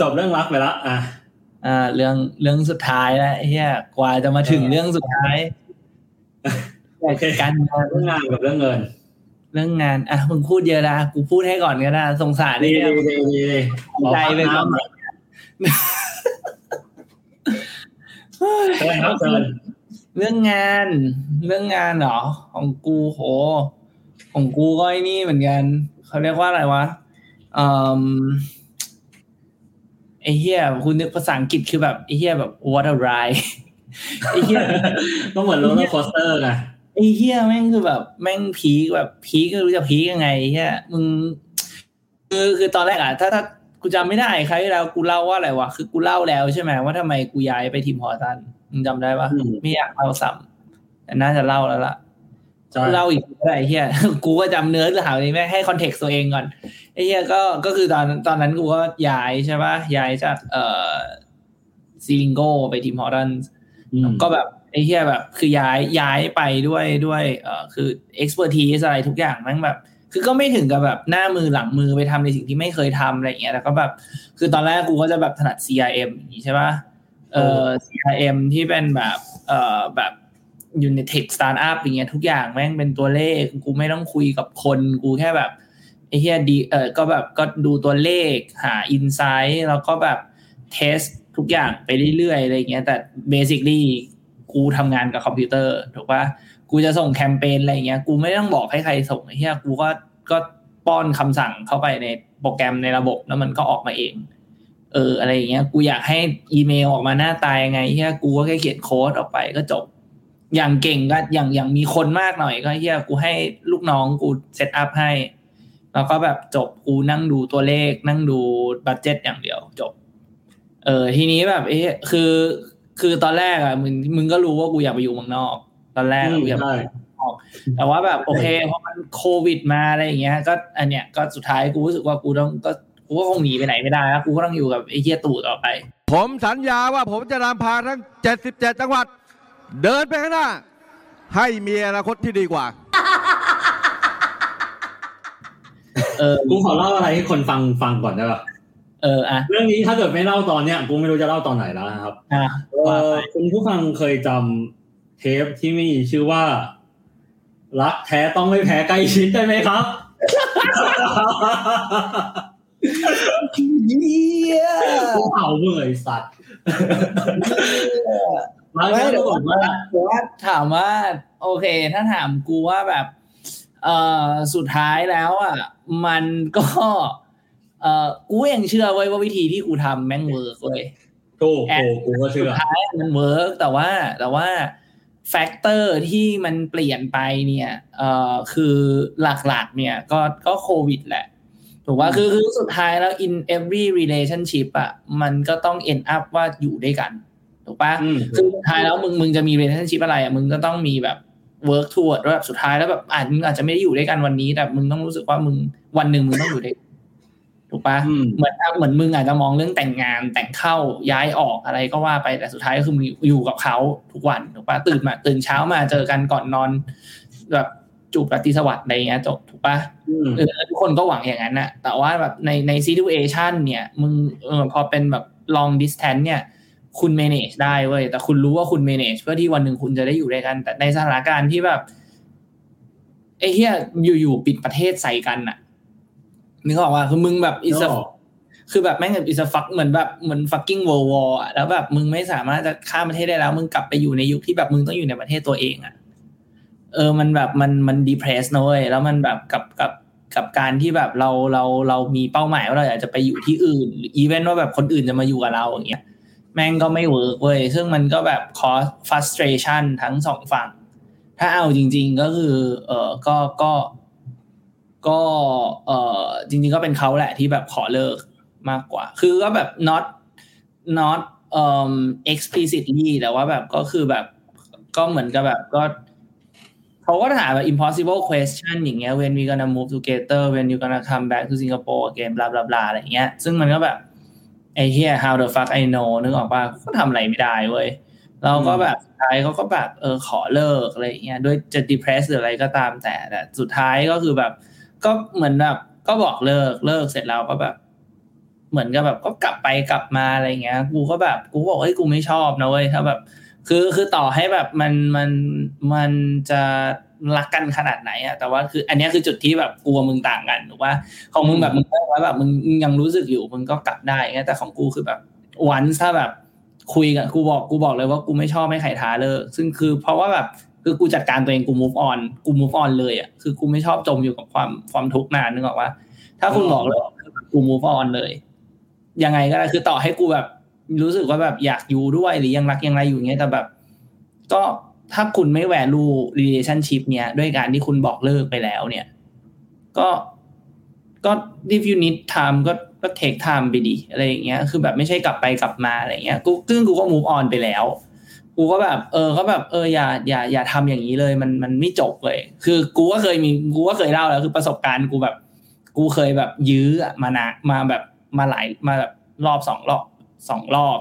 จบเรื่องรักไปแล้วอะอ่า เรื่องเรื่องสุดท้ายแล้วเฮียกว่าจะมาถึงเรื่องสุดท้ายโอเคการงานเรื่องงานกับเรื่องเงิน เรื่องงานอะมึงพูดเยอะนะกูพูดให้ก่อนก็ได้สงสารดีนี่ดีดีดีใจไปก่อนเชิญครับเชิญเรื่องงานเรื่องงานเหรอ ของกูโห ของกูก็ไอ้นี่เหมือนกัน เขาเรียกว่าอะไรวะเอ่อ ไอ้เหี้ยกูนึกภาษาอังกฤษคือแบบไอ้เหี้ยแบบ what a ride ไอ้เหี้ยก็เหมือน roller coaster ไงไอ้เหี้ยแม่งคือแบบแม่ง peak แบบ peak ก็รู้จะ peak ยังไงเหี้ยมึงคือคือตอนแรกอะถ้าถ้ากูจำไม่ได้คราวที่แล้วกูเล่าว่าอะไรวะคือกูเล่าแล้วใช่ไหมว่าทำไมกูย้ายไป Tim Horton มึงจำได้ปะอืมไม่อยากเล่าซ้ำแต่น่าจะเล่าแล้วล่ะใช่ เล่าอีกก็ได้เหี้ยกูก็จำเนื้อเรื่องหาวนี้แม่งให้ context ตัวเองก่อนไอ้เหี้ยก็ก็คือตอนตอนนั้นกูก็ย้ายใช่ปะย้ายจากเอ่อ Zilingo ไป Tim Horton อืมก็แบบไอ้เหี้ยแบบคือย้ายย้ายไปด้วยด้วยเอ่อคือ expertise อะไรทุกอย่างแม่งแบบ คือก็ไม่ถึงกับแบบหน้ามือหลังมือไปทำในสิ่งที่ไม่เคยทำอะไรอย่างเงี้ยแล้วก็แบบคือตอนแรกกูก็จะแบบถนัด CRM อย่างงี้ใช่ป่ะเอ่อ CRM ที่เป็นแบบเอ่อแบบ อยู่ใน tech startup อย่างเงี้ยทุกอย่างแม่งเป็นตัวเลข กูไม่ต้องคุยกับคนกูแค่แบบไอ้เหี้ยดีเออก็แบบก็ดูตัวเลขหา insight แล้วก็แบบเทสทุกอย่างไปเรื่อยๆอะไรเงี้ยแต่ basically กูทำงานกับคอมพิวเตอร์ถูกปะกูจะส่งแคมเปญอะไรเงี้ยกูไม่ต้องบอกให้ใครส่งไอ้เหี้ยกูก็ก็ป้อนคำสั่งเข้าไปในโปรแกรมในระบบแล้วมันก็ออกมาเอง เอออะไรเงี้ยกูอยากให้อีเมลออกมาหน้าตายังไงเหี้ยกูก็แค่เขียนโค้ดออกไปก็จบ อย่างเก่งก็อย่างอย่างมีคนมากหน่อยก็เหี้ยกูให้ลูกน้องกู set up ให้ แล้วก็แบบจบกูนั่งดูตัวเลข นั่งดู budget อย่างเดียวจบ เออทีนี้แบบ เอ๊ะคือ คือตอนแรกอะมึงมึงก็รู้ว่ากูอยากไปอยู่เมืองนอก ตอนแรกอืมอะกูอยากไปใช่แต่ว่าแบบโอเคพอมันโควิดมาอะไรอย่างเงี้ย ก็อันเนี้ยก็สุดท้ายกูรู้สึกว่ากูต้องก็กูก็คงหนีไปไหนไม่ได้แล้วกูก็ต้องอยู่กับไอ้เหี้ยตู่ต่อไป ผมสัญญาว่าผมจะนำพาทั้ง 77 จังหวัด เดินไปข้างหน้า ให้มีอนาคตที่ดีกว่า เออกูขอเล่าอะไรให้คนฟังฟังก่อนได้ป่ะเอออะเรื่องนี้ถ้าเกิดไม่เล่าตอนเนี้ยกูไม่รู้จะเล่าตอนไหนแล้วนะครับอะเออคุณผู้ฟังเคยจำเทปที่มีชื่อว่า รักแท้ต้องไม่แพ้ใกล้ชิดได้ไหมครับ เยี่ยกูเผามึงเลยไอ้สัตว์รัก ไม่แท้เดี๋ต้ยอวงบอกว่าแต่ว่าถามว่า โอเค ถ้าถามกูว่าแบบ เอ่อสุดท้ายแล้วอะมันก็ เอ่อกูยังเชื่อไว้ยว่าวิธีที่กูทำแม่งเวิร์กเว้ยถูกถูกกูก็เชื่สุอดท้ายมันเวิร์กแต่ว่า แต่ว่าแฟกเตอร์ที่มันเปลี่ยนไปเนี่ย เอ่อ คือหลักๆ เนี่ย ก็ ก็โควิดแหละ ถูกว่าคือ คือ สุดท้ายแล้ว in every relationship อะมันก็ต้อง end up ว่าอยู่ด้วยกัน ถูกปะอืมคือสุดท้ายแล้วมึงมึงจะมี relationship อะไรอะมึงก็ต้องมีแบบ work toward ว่าแบบสุดท้ายแล้วแบบอาจมึงอาจจะไม่ได้อยู่ด้วยกันวันนี้ แต่มึงต้องรู้สึกว่ามึงวันหนึ่งมึงต้องอยู่ด้วยกันถูกปะอืมเหมือนเหมือนมึงอาจจะมองเรื่องแต่งงานแต่งเข้าย้ายออกอะไรก็ว่าไปแต่สุดท้ายก็คือมึงอยู่กับเขาทุกวันถูกปะตื่นมาตื่นเช้ามาเจอกันก่อนนอน แบบจูบปฏิสวัสดิ์อะไรอย่างเงี้ยจบถูกปะอืมเออทุกคนก็หวังอย่างนั้นนะแต่ว่าแบบในในซีทูเอชันเนี่ย มึงเออพอเป็นแบบ long distance เนี่ย คุณ manage ได้เว้ยแต่คุณรู้ว่าคุณ manage เพื่อที่วันหนึ่งคุณจะได้อยู่ด้วยกัน แต่ในสถานการณ์ที่แบบไอ้เหี้ยอยู่ๆปิดประเทศใส่กันน่ะนึกออกว่าคือมึงแบบ is a ก็คือแบบแม่งแบบ is a fuck เหมือนแบบเหมือน fucking world war อะแล้วแบบมึงไม่สามารถจะข้ามประเทศได้แล้ว มึงกลับไปอยู่ในยุคที่แบบมึงต้องอยู่ในประเทศตัวเองอะเออมันแบบมันมัน depress นะเว้ยแล้วมันแบบกับกับกับการที่แบบเราเราเรามีเป้าหมายว่าเราอยากจะไปอยู่ที่อื่นหรืออีเวนต์ว่าแบบคนอื่นจะมาอยู่กับเราอย่างเงี้ย แม่งก็ไม่ work เว้ยซึ่งมันก็แบบ cause frustration ทั้งสองฝั่ง ถ้าเอาจริง ๆก็คือ เออก็ก็ ก็เออจริง ๆ ก็เป็นเขาแหละที่แบบขอเลิกมากกว่า คือก็แบบ not not um explicitly แต่ว่าแบบก็คือแบบ ก็เหมือนกับแบบก็เขาก็ถามแบบ impossible question อย่างเงี้ย when we gonna move together when you gonna come back to Singapore again blah blah blah อะไรเงี้ย ซึ่งมันก็แบบ ไอ้เหี้ย how the fuck I know นึกออกป่ะก็ทำอะไรไม่ได้เว้ยเราก็แบบสุดท้ายเขาก็แบบเออขอเลิกอะไรอย่างเงี้ยด้วยจะ depress หรืออะไรก็ตามแต่แต่สุดท้ายก็คือแบบ ก็เหมือนแบบก็บอกเลิกเลิกเสร็จแล้วก็แบบ เหมือนกับแบบก็กลับไปกลับมาอะไรเงี้ย กูก็แบบกูบอกเฮ้ยกูไม่ชอบนะเว้ยถ้าแบบ คือคือต่อให้แบบมันมันมันจะ รักกันขนาดไหนอะแต่ว่าคือ อันนี้คือจุดที่แบบกลัวมึงต่างกันถูกว่าของมึงแบบมึงก็ว่าแบบมึงยังรู้สึกอยู่มึงก็กลับได้เงี้ยแต่ของกูคือแบบวันถ้าแบบคุยกันกูบอกกูบอกเลยว่ากูไม่ชอบให้ใครท้าเลิกซึ่งคือเพราะว่าแบบคือกูจัดการตัวเองกู move on กู move on เลยอะคือกูไม่ชอบจมอยู่กับความความทุกข์นานนึกออกว่า ถ้าคุณบอกเลยกู move on เลย ยังไงก็ได้คือต่อให้กูแบบรู้สึกว่าแบบอยากอยู่ด้วยหรือยังรักยังไรอยู่เงี้ยแต่แบบ ก็ ถ้าคุณไม่แวลู relationship เนี้ยด้วยการที่คุณบอกเลิกไปแล้วเนี่ย ก็ก็ if you need time ก็ก็ take time ไปดีอะไรอย่างเงี้ย คือแบบไม่ใช่กลับไปกลับมาอะไรเงี้ย กูซึ่งกูก็ move on ไปแล้ว กูก็แบบ เออ ก็แบบ เออ อย่า อย่า อย่าทำอย่างนี้เลย มัน มันไม่จบเลย คือกูก็เคยมี กูก็เคยเล่าแล้ว คือประสบการณ์กูแบบ กูเคยแบบยื้อมานะมาแบบ มาหลาย มาแบบรอบสองรอบสองรอบ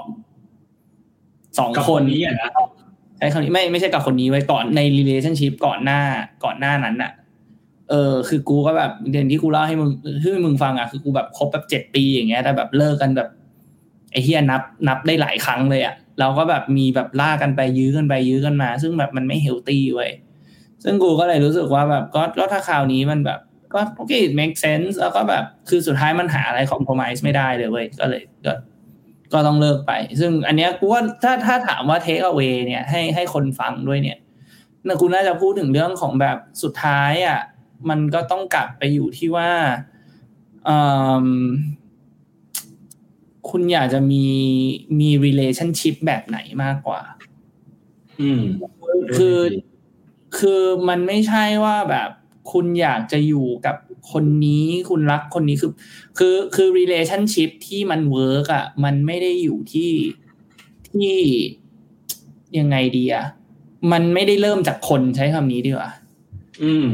สองคนนี้อะนะ ช้คำนี้ไม่ไม่ใช่กับคนนี้ไว้ก่อนใน relationship ก่อนหน้าก่อนหน้านั้นน่ะเออ คือกูก็แบบเดือนที่กูเล่าให้มึงให้มึงฟังอะคือกูแบบคบแบบเจ็ดปีอย่างเงี้ยแต่แบบเลิกกันแบบไอ้เฮียนับ นับได้หลายครั้งเลยอะเราก็แบบมีแบบล่ากันไปยื้อกันไปยื้อกันมา ซึ่งแบบมันไม่เฮลตี้เว้ยซึ่งกูก็เลยรู้สึกว่าแบบก็ก็ถ้าคราวนี้มันแบบก็โอเค make sense แล้วก็แบบคือสุดท้ายมันหาอะไร compromise ไม่ได้เลยเว้ยก็เลยก็ ก็ต้องเลิกไป ซึ่งอันเนี้ยกูว่าถ้าถ้าถามว่า take away เนี่ยให้ให้คนฟังด้วยเนี่ยนะกูน่าจะพูดถึงเรื่องของแบบสุดท้ายอะมันก็ต้องกลับไปอยู่ที่ว่าอืมคุณอยากจะมีมี relationship แบบไหนมากกว่า อืม คือคือมันไม่ใช่ว่าแบบคุณอยากจะอยู่กับ คนนี้คุณรักคนนี้คือ คือคือ relationship ที่มัน work อะมันไม่ได้อยู่ที่ที่ยังไงดีอะมันไม่ได้เริ่มจากคนใช้คำนี้ดีกว่าอืม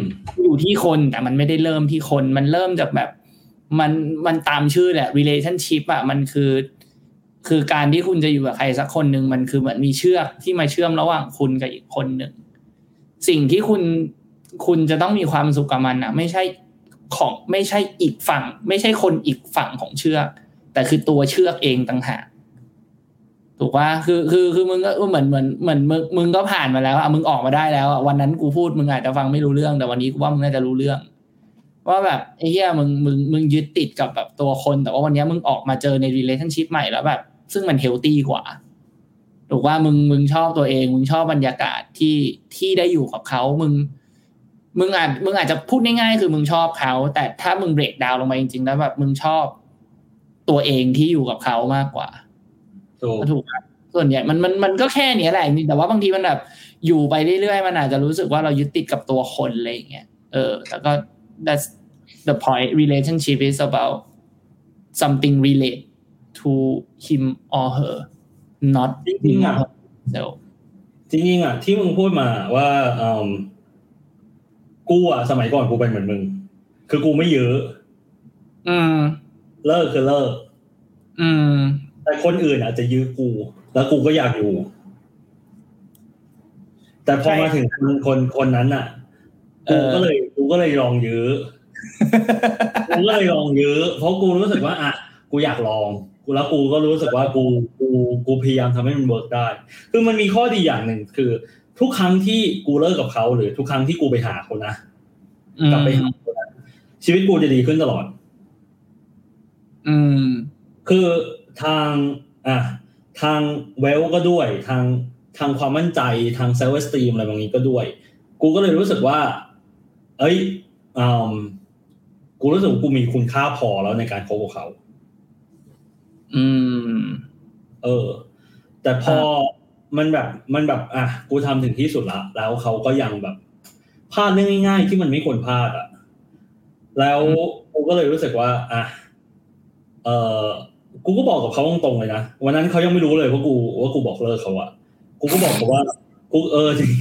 อยู่ที่คนแต่มันไม่ได้เริ่มที่คน มันเริ่มจากแบบ มันมันตามชื่อแหละ relationship อะมันคือ คือการที่คุณจะอยู่กับใครสักคนหนึ่งมันคือเหมือนมีเชือกที่มาเชื่อมระหว่างคุณกับอีกคนหนึ่งสิ่งที่คุณคุณจะต้องมีความสุขกับมันอะ ไม่ใช่ ของไม่ใช่อีกฝั่ง ไม่ใช่คนอีกฝั่งของเชือก แต่คือตัวเชือกเองต่างหากถูกว่าคือคือคือมึงก็เหมือนเหมือนเหมือนมึงมึงก็ผ่านมาแล้วอะมึงออกมาได้แล้วอะวันนั้นกูพูดมึงอาจจะฟังไม่รู้เรื่องแต่วันนี้กูว่ามึงน่าจะรู้เรื่อง ว่าแบบไอ้เหี้ยมึงมึงมึงยึดติดกับแบบตัวคน แต่ว่าวันนี้มึงออกมาเจอใน relationship ใหม่แล้วแบบ ซึ่งมันเฮลตี้กว่าถูกว่ามึงมึงชอบตัวเอง มึงชอบบรรยากาศที่ที่ได้อยู่กับเขามึง มึงอาจมึงอาจจะพูดง่ายๆคือมึงชอบเขา แต่ถ้ามึงเบรกดาวน์ลงมาจริงๆแล้วแบบมึงชอบตัวเองที่อยู่กับเขามากกว่าถูกถูกครับส่วนใหญ่มันมันมันก็แค่เนี้ยแหละแต่ว่าบางทีมันแบบอยู่ไปเรื่อยๆมันอาจจะรู้สึกว่าเรายึดติดกับตัวคนอะไรอย่างเงี้ยเออแต่ก็ that's the point relationship is about something relate to him or her not จริงๆอะ so จริงๆอะที่มึงพูดมาว่าอืม กูอะสมัยก่อนกูเป็นเหมือนมึง คือกูไม่เยอะอืมเลิกคือเลิกอืม แต่คนอื่นอาจจะยื้อกู แล้วกูก็อยากอยู่ แต่พอใช่มาถึงคนคนคนนั้นอะเอกูอก็เลยกูก็เลยลองยื้อกูก็เลยลองยื้อเพราะกูรู้สึกว่าอะกูอยากลอง กูแล้วกูก็รู้สึกว่ากูกูกูพยายามทำให้มัน work ได้ คือมันมีข้อดีอย่างหนึ่งคือ ทุกครั้งที่กูเลิกกับเขาหรือทุกครั้งที่กูไปหาเขานะอืมกลับไปหาเขานะชีวิตกูจะดีขึ้นตลอด อืม คือทาง อะทาง wealth ก็ด้วย ทางทางความมั่นใจทาง self-esteem อะไรบางนี้ก็ด้วย กูก็เลยรู้สึกว่า เอ้ยอืมกูรู้สึกว่ากูมีคุณค่าพอแล้วในการคบกับเขา อืม เออ แต่พอ มันแบบมันแบบอะกูทำถึงที่สุดละแล้วเขาก็ยังแบบพลาดเรื่องง่ายๆ ที่มันไม่ควรพลาดอะแล้วกูก็เลยรู้สึกว่า อะเออกูก็บอกกับเขาตรงๆเลยนะวันนั้นเขายังไม่รู้เลยว่ากูว่ากูบอกเลิกเขาอะกูก็บอกเขาว่า กูเออจริง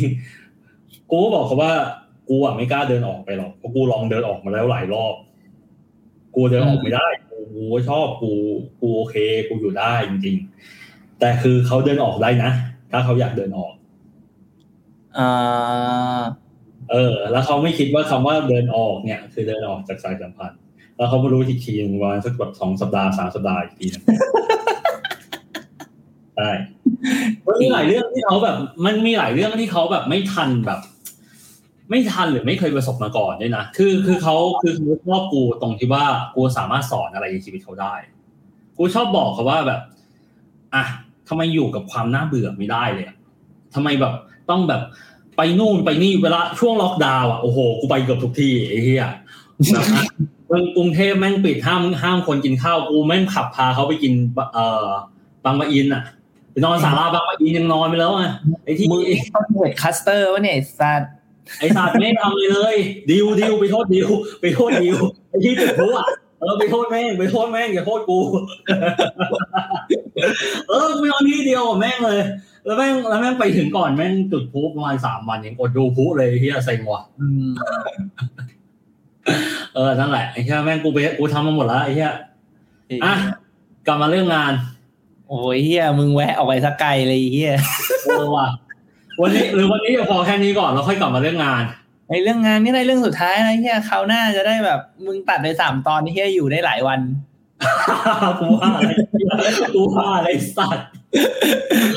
กูก็บอกเขาว่า กูอะไม่กล้าเดินออกไปหรอกเพราะกูลองเดินออกมาแล้วหลายรอบ กูเดินออกไม่ได้กูกูก็ชอบกูกูโอเค กูอยู่ได้จริง ๆ แต่คือเขาเดินออกได้นะ ถ้าเขาอยากเดินออกอ่าเออ แล้วเขาไม่คิดว่าคำว่าเดินออกเนี่ย คือเดินออกจากสายสัมพันธ์ แล้วเขามารู้อีกทีหนึงประมาณสักแบบสองสัปดาห์สามสัปดาห์อีกทีหนึงใช่มันมีหลายเรื่องที่เขาแบบ มันมีหลายเรื่องที่เขาแบบไม่ทันแบบ ไม่ทันหรือไม่เคยประสบมาก่อนด้วยนะ คือคือเขาคือเขาชอบกูตรงที่ว่ากูสามารถสอนอะไรในชีวิตเขาได้ กูชอบบอกเขาว่าแบบ อะ ทำไมอยู่กับความน่าเบื่อไม่ได้เลยอะทำไมแบบต้องแบบไปนู่นไปนี่เวลาช่วงล็อกดาวน์อะโอ้โหกูไปเกือบทุกที่ไอ้เหี้ยแบบนะเมืองกรุงเทพแม่งปิดห้ามห้ามคนกินข้าวกูแม่งขับพาเขาไปกิน เอ่อบางปะอินอะไปนอนศาลาบางปะอินยังนอนไปแล้วอะไอ้ที่มึงต้องเปิดคัสเตอร์วะเนี่ยไอ้สัตว์ไอ้สัตว์ไม่ทำเลยเลยดิวดิวไปโทษดิวไปโทษดิวไอ้ที่จุดพลุอะ เออไปโทษแม่งไปโทษแม่งอย่าโทษกู เออกูไม่เอาที่เดียวกับแม่งเลย แล้วแม่งแล้วแม่งไปถึงก่อนแม่งจุดพลุประมาณสามวันยังอดดูพลุเลยเฮียเซ็งว่ะอืมเออนั่นแหละไอ้เฮียแม่งกูไปกูทำมาหมดแล้วไอ้เฮียอะกลับมาเรื่องงาน โอ้ยเฮียมึงแวะออกไปสักไกลเลยไอ้เฮียเออว่ะวันนี้หรือวันนี้จะพอแค่นี้ก่อนแล้วค่อยกลับมาเรื่องงาน ไอเรื่องงานนี่ได้เรื่องสุดท้ายนะเฮียคราวหน้าจะได้แบบ มึงตัดไปสามตอนนี่เฮียอยู่ได้หลายวันกูว่าอะไรกูว่าอะไรสัตว์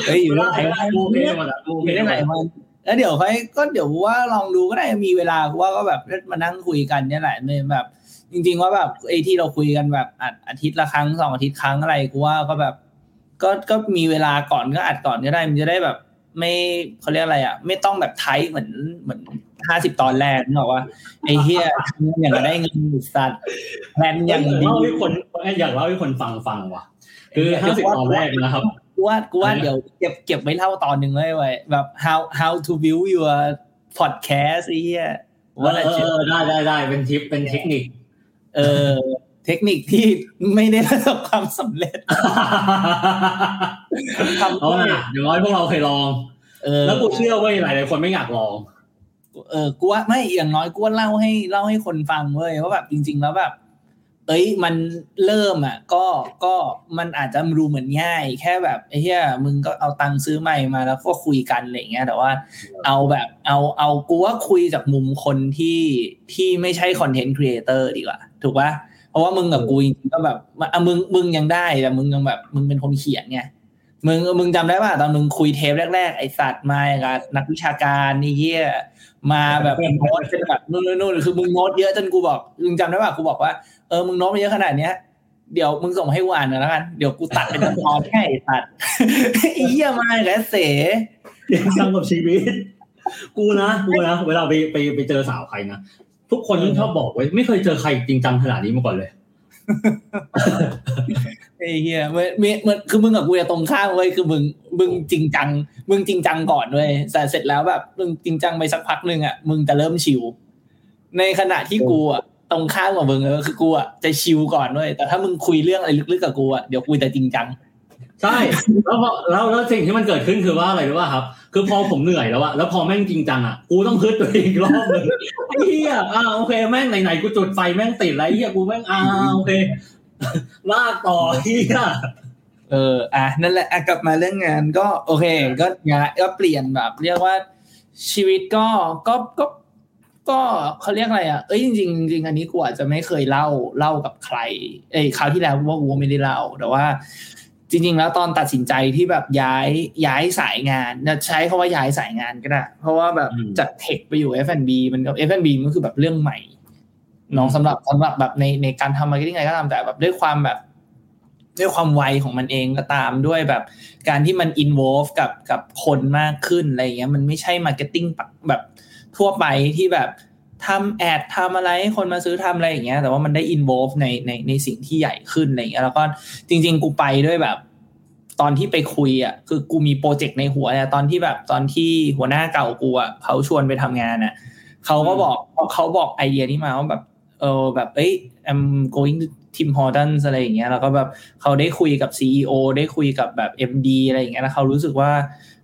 เฮ้ยอยู่ได้หลายได้วันกูโอเคหมดอะกูโออเคยู่ได้หมหดลายวันแล้วเดี๋ยวค่อยก็เดี๋ยวว่าลองดูก็ได้มีเวลาว่าก็แบบมานั่งคุยกันเนี่ยแหละเนี่ยแบบ จริง ๆ ว่าแบบไอ้ที่เราคุยกันแบบอาอาทิตย์ละครั้งสองอาทิตย์ครั้งอะไรกูว่าก็แบบ ก็ก็มีเวลาก่อนก็อัดก่อนก็ได้มันจะได้แบบ ไม่เขาเรียกอะไรอะ ไม่ต้องแบบไทยเหมือนเหมือน ห้าสิบตอนแรกนึกออกว่าไอ้เฮียทำอย่างก็ได้เงินสัตว์แพลนออย่างย่างดีเล่าให้คนอยากเล่าให้คนฟังฟังว่ะ คือห้าสิบตอนแรกนะครับกูว่ากูว่าเดี๋ยวเก็บเก็บไว้เล่าตอนหนึ่งเลยไว้ยแบบ how how to build your podcast ไอ้เหี้ยเอว่าออะไรเออได้ได้ได้เป็นทิปเป็นเทคนิค เออเทคนิคที่ไม่ได้ประสบความสำเร็จทำเอาน่ะอย่างน้อยพวกเราเคยลองเออแล้วกูเชื่อเว้ยหลายหลายๆคนไม่อยากลอง เออกูว่าไม่อย่างน้อยกูว่าเล่าให้เล่าให้คนฟังเว้ยว่าแบบจริง ๆ แล้วแบบ เอ้ยมันเริ่มอะ ก็ก็มันอาจจะดูเหมือนง่าย แค่แบบไอ้เหี้ยมึงก็เอาตังค์ซื้อใหม่มาแล้วก็คุยกันอะไรอย่างเงี้ย แต่ว่า เอาแบบเอาเอากูว่าคุยจากมุมคนที่ที่ไม่ใช่ content creator ดีกว่า ถูกปะเพราะว่ามึงกับกูจริงๆก็แบบอะมึงมึงยังได้แต่มึงยังแบบ มึงเป็นคนเขียนไงมึงมึงจำได้ป่ะตอนมึงคุยเทปแรก ๆ ไอสัตว์มาอย่างกับนักวิชาการนี่เหี้ย มาแบบโน้ตเป็นแบบนู่นนู่นคือมึงโน้ตเยอะจนกูบอกมึงจำได้ป่ะกูบอกว่าเออมึงโน้ตมาเยอะขนาดเนี้ยเดี๋ยวมึงส่งให้กูอ่านหน่อยแล้วกันเดี๋ยวกูตัดเป็นตอนให้ไอ้สัตว์ไอ้เหี้ยมาอีกแล้วเสยังทำกับชีวิต กูนะกูนะเวลาไปไปไปเจอสาวใครนะทุกคนชอบบอกไว้ยไม่เคยเจอใครจริงจังขนาดนี้มาก่อนเลยไอ้เหี้ยเหมือนเหมือนเหมือนคือมึงกับกูจะตรงข้ามเว้ยคือมึง มึงจริงจัง มึงจริงจังก่อนเว้ยแต่เสร็จแล้วแบบมึงจริงจังไปสักพักหนึ่งอะมึงจะเริ่มชิว ในขณะที่กูอะตรงข้ามกับมึงเลยคือกูอะจะชิวก่อนเว้ยแต่ถ้ามึงคุยเรื่องอะไรลึกๆกับกูอะเดี๋ยวกูจะจริงจังใช่แล้วพอแล้วแล้วสิ่งที่มันเกิดขึ้นคือว่าอะไรรู้ป่ะครับ คือพอผมเหนื่อยแล้วอะแล้วพอแม่งจริงจังอะกูต้องฮึดตัวเองรอบนึงไอ้เหี้ยอ่าโอเคแม่งไหนๆกูจุดไฟแม่งติดไอ้เหี้ยกูแม่งอ่าโอเคลากต่อเหี้ย เอออะนั่นแหละอะกลับมาเรื่องงานก็โอเค ก็งานก็เปลี่ยนแบบ เรียกว่าชีวิตก็ก็ก็ก็เขาเรียกอะไรอะ เอ้ยจริงๆจริงๆอันนี้กูอาจจะไม่เคยเล่าเล่ากับใคร เอ้ยคราวที่แล้วกูว่ากูไม่ได้เล่า แต่ว่า จริง ๆ แล้วตอนตัดสินใจที่แบบย้ายย้ายสายงานจะใช้คาว่าย้ายสายงานก็ได้เพราะว่าแบบจากเทคไปอยู่ F&B มันกับ F&B มันก็คือแบบเรื่องใหม่เน้องสำหรับสำหรับแบบในในการทำ marketing อะไรก็ตามแต่แบบด้วยความแบบ ด้วยความไวของมันเองก็ตามด้วยแบบ การที่มันอิน o ว v กับกับคนมากขึ้นอะไรเงี้ยมันไม่ใช่ marketing แบบทั่วไปที่แบบทำ ad ทำอะไรให้คนมาซื้อทำอะไรอย่างเงี้ย แต่ว่ามันได้อิน o ว v ในในในสิ่งที่ใหญ่ขึ้นอะไรเงี้ยแล้วก็จริง ๆ กูไปด้วยแบบ ตอนที่ไปคุยอะคือกูมี project ในหัวเนี่ยตอนที่แบบตอนที่หัวหน้าเก่ากูอะเขาชวนไปทำงานอะเขาก็บอกเขาบอกไอเดียนี้มาว่าแบบเออแบบเอ้ย I'm going to Tim Hortons อะไรอย่างเงี้ยแล้วก็แบบเขาได้คุยกับ CEO ได้คุยกับแบบ MD อะไรอย่างเงี้ยแล้วเขารู้สึกว่า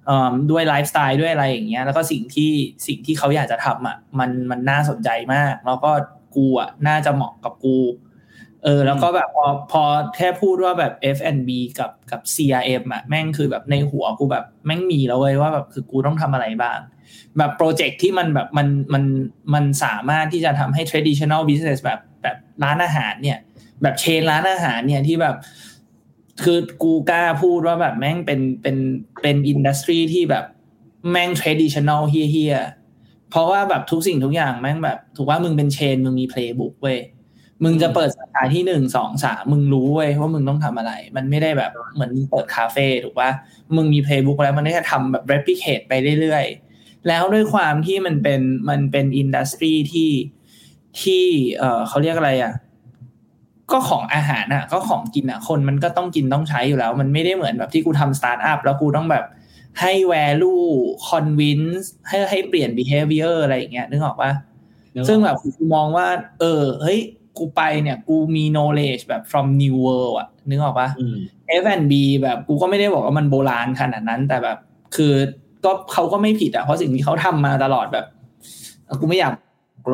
เอ่อด้วยไลฟ์สไตล์ด้วยอะไรอย่างเงี้ยแล้วก็สิ่งที่สิ่งที่เขาอยากจะทำอะมันมันน่าสนใจมาก แล้วก็กูอะน่าจะเหมาะกับกู เออ แล้วก็แบบพอพอแค่พูดว่าแบบ F&B กับกับ CRM อะแม่งคือแบบในหัวกูแบบแม่งมีแล้วเว้ยว่าแบบคือกูต้องทำอะไรบ้าง แบบ project ที่มันแบบมันมันมันสามารถที่จะทำให้ traditional business แบบแบบร้านอาหารเนี่ย แบบ chain ร้านอาหารเนี่ยที่แบบ คือกูกล้าพูดว่าแบบแม่งเป็นเป็นเป็น industry ที่แบบแม่ง traditional เฮียเพราะว่าแบบทุกสิ่งทุกอย่างแม่งแบบ ถูกว่ามึงเป็น chain มึงมี playbook เว้ยมึงจะเปิดสาขาที่หนึ่งสองสามมึงรู้เว้ยว่ามึงต้องทำอะไร มันไม่ได้แบบเหมือนเปิดคาเฟ่ถูกป่ะมึงมี playbook แล้วมันได้ทำแบบ replicate ไปเรื่อยๆ แล้วด้วยความที่มันเป็นมันเป็น industry ที่ที่เออเขาเรียกอะไรอะ ก็ของอาหารอะ ก็ของกินอะ คนมันก็ต้องกินต้องใช้อยู่แล้ว มันไม่ได้เหมือนแบบที่กูทำสตาร์ทอัพแล้วกูต้องแบบให้ value convince ให้ให้เปลี่ยน behavior อะไรอย่างเงี้ยนึกออกปะซึ่งแบบกูมองว่า เออ เฮ้ย กูไปเนี่ย กูมี knowledge แบบ from new world อะนึกออกปะอืม F&B แบบกูก็ไม่ได้บอกว่ามันโบราณขนาดนั้น แต่แบบ คือก็เขาก็ไม่ผิดอะเพราะสิ่งที่เขาทำมาตลอดแบบ กูไม่อยาก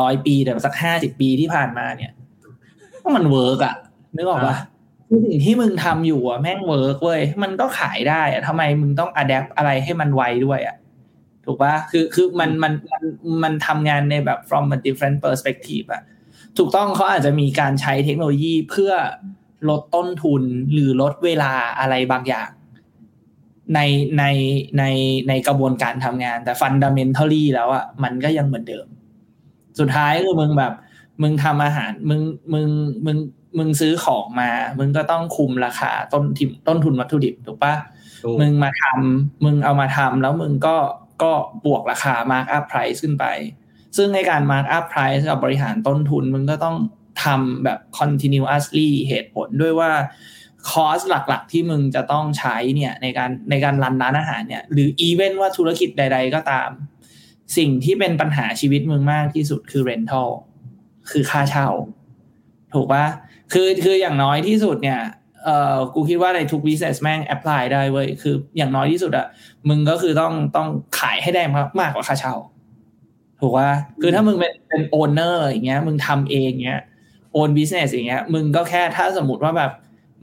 ร้อยปีแต่สักห้าสิบปีที่ผ่านมาเนี่ย มัน work อะนึกออกปะคือสิ่งที่มึงทำอยู่อะแม่ง work เว้ยมันก็ขายได้อะทำไมมึงต้อง adapt อะไรให้มันไวด้วยอะถูกปะคือคือมันมันมันมันทำงานในแบบ from a different perspective อะถูกต้องเขาอาจจะมีการใช้เทคโนโลยีเพื่อลดต้นทุนหรือลดเวลาอะไรบางอย่าง ในในในในกระบวนการทำงานแต่ fundamentally แล้วอะมันก็ยังเหมือนเดิม สุดท้ายคือมึงแบบ มึงทำอาหารมึงมึงมึงมึงซื้อของมา มึงก็ต้องคุมราคาต้นทิมต้นทุนวัตถุดิบถูกปะถูกมึงมาทำมึงเอามาทำแล้วมึงก็ก็บวกราคา mark up price ขึ้นไป ซึ่งในการ mark up price กับบริหารต้นทุน มึงก็ต้องทำแบบ continuously เหตุผลด้วยว่าคอสหลักๆ ที่มึงจะต้องใช้เนี่ยในการในการรันร้านอาหารเนี่ยหรืออีเวนว่าธุรกิจใด ๆ ก็ตาม สิ่งที่เป็นปัญหาชีวิตมึงมากที่สุดคือ rental คือค่าเช่า ถูกปะคือคืออย่างน้อยที่สุดเนี่ยเอ่อกูคิดว่าในทุก business แม่ง apply ได้เว้ยคืออย่างน้อยที่สุดอะมึงก็คือต้องต้องขายให้ได้มากมากกว่าค่าเช่า ถูกปะคือถ้ามึงเป็นเป็น owner อย่างเงี้ย มึงทำเองเงี้ย own business อย่างเงี้ย มึงก็แค่ถ้าสมมติว่าแบบ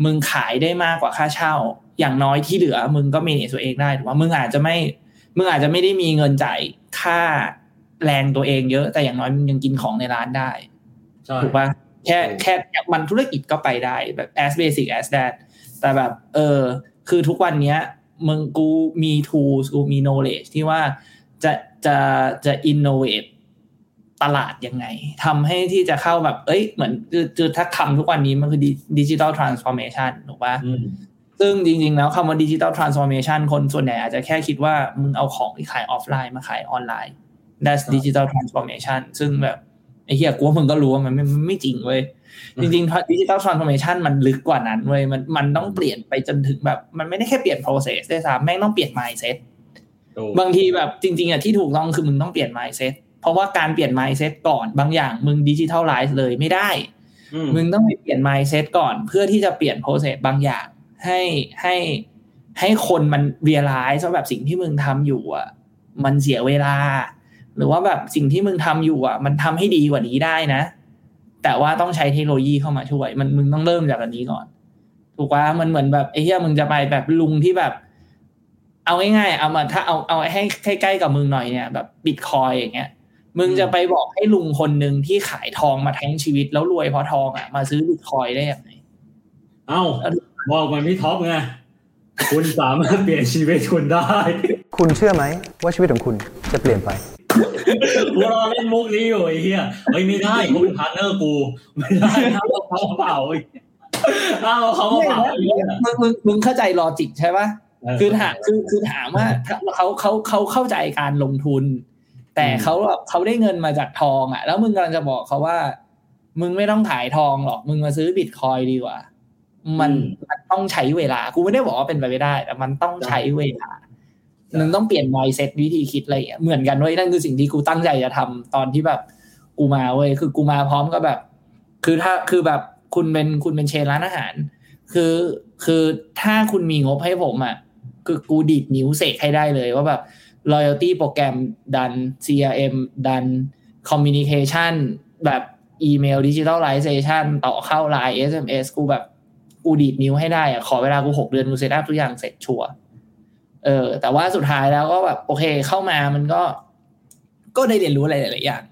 มึงขายได้มากกว่าค่าเช่า อย่างน้อยที่เหลือ มึงก็มีเนตัวเองได้ถูกปะมึงอาจจะไม่มึงอาจจะไม่ได้มีเงินจ่ายค่าแรงตัวเองเยอะ แต่อย่างน้อยมึงยังกินของในร้านได้ ถูกปะแค่ถูกแค่มันธุรกิจก็ไปได้แบบ as basic as that แต่แบบเออคือทุกวันเนี้ยมึงกูมี tools กูมี knowledge ที่ว่าจะจะจะ innovate ตลาดยังไงทำให้ที่จะเข้าแบบ เอ้ย เหมือนคือคือถ้าคำทุกวันนี้มันคือ digital transformation ถูกปะอืมซึ่งจริง ๆ แล้วคำว่าดิจิ t a ลทรานส์ฟอร์เมชันคนส่วนใหญ่อาจจะแค่คิดว่า มึงเอาของที่ขายออฟไลน์มาขายออนไลน์ that's digital transformation ซึ่งแบบไอ้ เหี้ยกูว่ามึงก็รู้ว่ามันไม่มันไม่จริงเว้ยจริงๆดิจิ t a ลทรานส์ฟอร์เมชันมันลึกกว่านั้นเว้ยมันมันต้องเปลี่ยนไปจนถึงแบบ มันไม่ได้แค่เปลี่ยน process ด้วยซ้ำแม่งต้องเปลี่ยน mindset ถูกบางทีแบบจริง ๆอะที่ถูกต้องคือมึงต้องเปลี่ยน mindset เพราะว่าการเปลี่ยน mindset ก่อนบางอย่างมึงดิจิทัลไลซ์เลยไม่ได้อืมมึงต้องไปเปลี่ยน mindset ก่อนเพื่อที่จะเปลี่ยน process บางอย่าง ให้ให้ให้คนมัน realize ว่าแบบสิ่งที่มึงทำอยู่อะมันเสียเวลา หรือว่าแบบสิ่งที่มึงทำอยู่อะ มันทำให้ดีกว่านี้ได้นะ แต่ว่าต้องใช้เทคโนโลยีเข้ามาช่วย มันมึงต้องเริ่มจากอันนี้ก่อน ถูกว่ามันเหมือนแบบไอ้เหี้ยมึงจะไปแบบลุงที่แบบ เอาง่ายๆเอามาถ้าเอาเอาให้ใกล้ๆกับมึงหน่อยเนี่ยแบบบิตคอยน์อย่างเงี้ยมึงจะไปบอกให้ลุงคนหนึ่งที่ขายทองมาทั้งชีวิตแล้วรวยเพราะทองอะมาซื้อบิตคอยน์ได้ยังไงเอ้าบอกมันพี่ท็อปไงคุณสามารถเปลี่ยนชีวิตคุณได้ คุณเชื่อไหมว่าชีวิตของคุณจะเปลี่ยนไป กูรอเล่นมุกนี้อยู่ไอ้เหี้ยเฮ้ยไม่ได้เขาเป็น partner กู ไม่ได้ห้ามเอาเขามาเปล่าไอ้ห้ามเอาเขามาเปล่าไอ้เหี้ยมึงมึงมึงเข้าใจลอจิกใช่ปะคือถามคือคือถามว่าถ้าเขาเขาเขาเข้าใจการลงทุน แต่เขาเขาได้เงินมาจากทองอะ แล้วมึงกำลังจะบอกเขาว่า มึงไม่ต้องขายทองหรอก มึงมาซื้อบิตคอยดีกว่า มันมันต้องใช้เวลา กูไม่ได้บอกว่าเป็นไปไม่ได้ แต่มันต้องใช้เวลา มึงต้องเปลี่ยน mindset วิธีคิดอะไรอย่างเงี้ยเหมือนกันเว้ยนั่นคือสิ่งที่กูตั้งใจจะทำตอนที่แบบกูมาเว้ยคือกูมาพร้อมกับแบบ คือถ้าคือแบบคุณเป็นคุณเป็น chain ร้านอาหาร คือคือถ้าคุณมีงบให้ผมอะคือกูดีดนิ้วเสกให้ได้เลยว่าแบบ loyalty program ดัน CRM ดัน communication แบบอีเมล digitalization ต่อเข้า Line SMS กูแบบ กูดีดนิ้วให้ได้อะขอเวลากูหกเดือนกู setup ทุกอย่างเสร็จชัวร์ เออ แต่ว่าสุดท้ายแล้วก็แบบโอเคเข้ามามันก็ ก็ได้เรียนรู้อะไรหลายๆอย่าง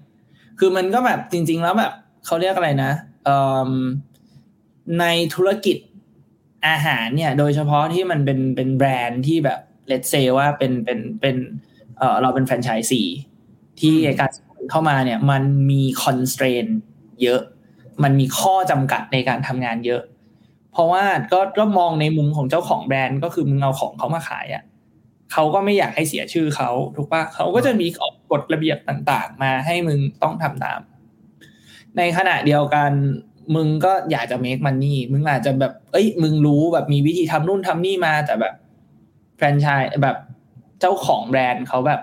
คือมันก็แบบจริง ๆ แล้วแบบเขาเรียกอะไรนะเอิ่มในธุรกิจอาหารเนี่ย โดยเฉพาะที่มันเป็นเป็นแบรนด์ที่แบบ let's say ว่าเป็นเป็นเป็นเออเราเป็นแฟรนไชส์ซีที่การเข้ามาเนี่ย มันมี constraint เยอะ มันมีข้อจำกัดในการทำงานเยอะ เพราะว่าก็ก็มองในมุมของเจ้าของแบรนด์ก็คือมึงเอาของเขามาขายอะ่ะ เขาก็ไม่อยากให้เสียชื่อเขาถูกปะเขาก็จะมีกฎระเบียบต่างๆ มาให้มึงต้องทำตาม ในขณะเดียวกันมึงก็อยากจะ make money มึงอาจจะแบบ เอ้ย มึงรู้แบบมีวิธีทำนู่นทำนี่มาแต่แบบแฟรนไชส์แบบเจ้าของแบรนด์เขาแบบ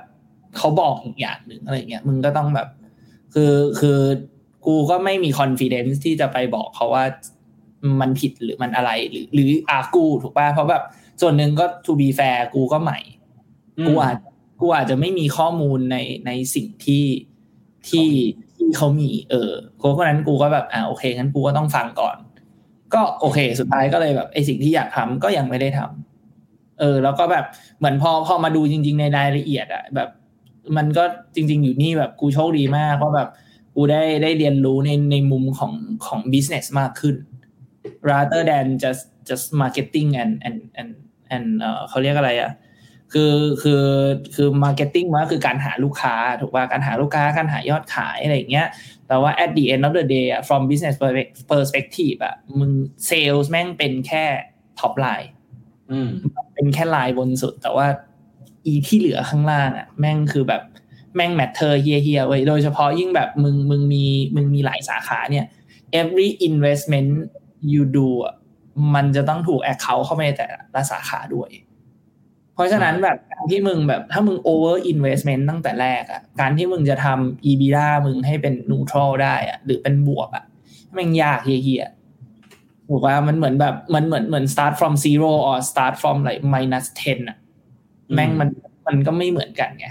เขาบอกอีกอย่างหนึ่งอะไรเงี้ย มึงก็ต้องแบบ คือคือกูก็ไม่มี confidence ที่จะไปบอกเขาว่ามันผิดหรือมันอะไรหรือ หรืออากูถูกป่ะเพราะแบบส่วนหนึ่งก็ to be fair กูก็ใหม่ กูอาจกูอาจจะไม่มีข้อมูลในในสิ่งที่ที่ที่เขามี เออเพราะนั้นกูก็แบบอ่าโอเคงั้นกูก็ต้องฟังก่อน ก็โอเค สุดท้ายก็เลยแบบไอสิ่งที่อยากทำก็ยังไม่ได้ทำเออ แล้วก็แบบเหมือนพอพอมาดูจริง ๆ ในรายละเอียดอะแบบ มันก็จริง ๆ อยู่นี่แบบกูโชคดีมากเพราะแบบกูได้ได้เรียนรู้ในในมุมของของ business มากขึ้น rather than just just marketing and and and and เอ่อเขาเรียกอะไรอะ คือคือคือ marketing มันก็คือการหาลูกค้าถูกป่ะการหาลูกค้าการหายอดขายอะไรอย่างเงี้ยแต่ว่า at the end of the day อะ from business perspective อะมึง sales แม่งเป็นแค่ top line อืมเป็นแค่ลายบนสุด แต่ว่าอีที่เหลือข้างล่างอะแม่งคือแบบแม่ง matter เฮียเฮียเว้ยโดยเฉพาะยิ่งแบบมึงมึงมีมึงมีหลายสาขาเนี่ย every investment you do อะมันจะต้องถูก account เข้าไปในแต่ละสาขาด้วย เพราะฉะนั้นแบบการที่มึงแบบถ้ามึง over investment ตั้งแต่แรกอะการที่มึงจะทำ EBITDA มึงให้เป็น neutral ได้อะหรือเป็นบวกอะแม่งยากเฮียๆบอกว่ามันเหมือนแบบมันเหมือนเหมือน start from zero or start from like minus ten อะแม่งมันมันก็ไม่เหมือนกันไง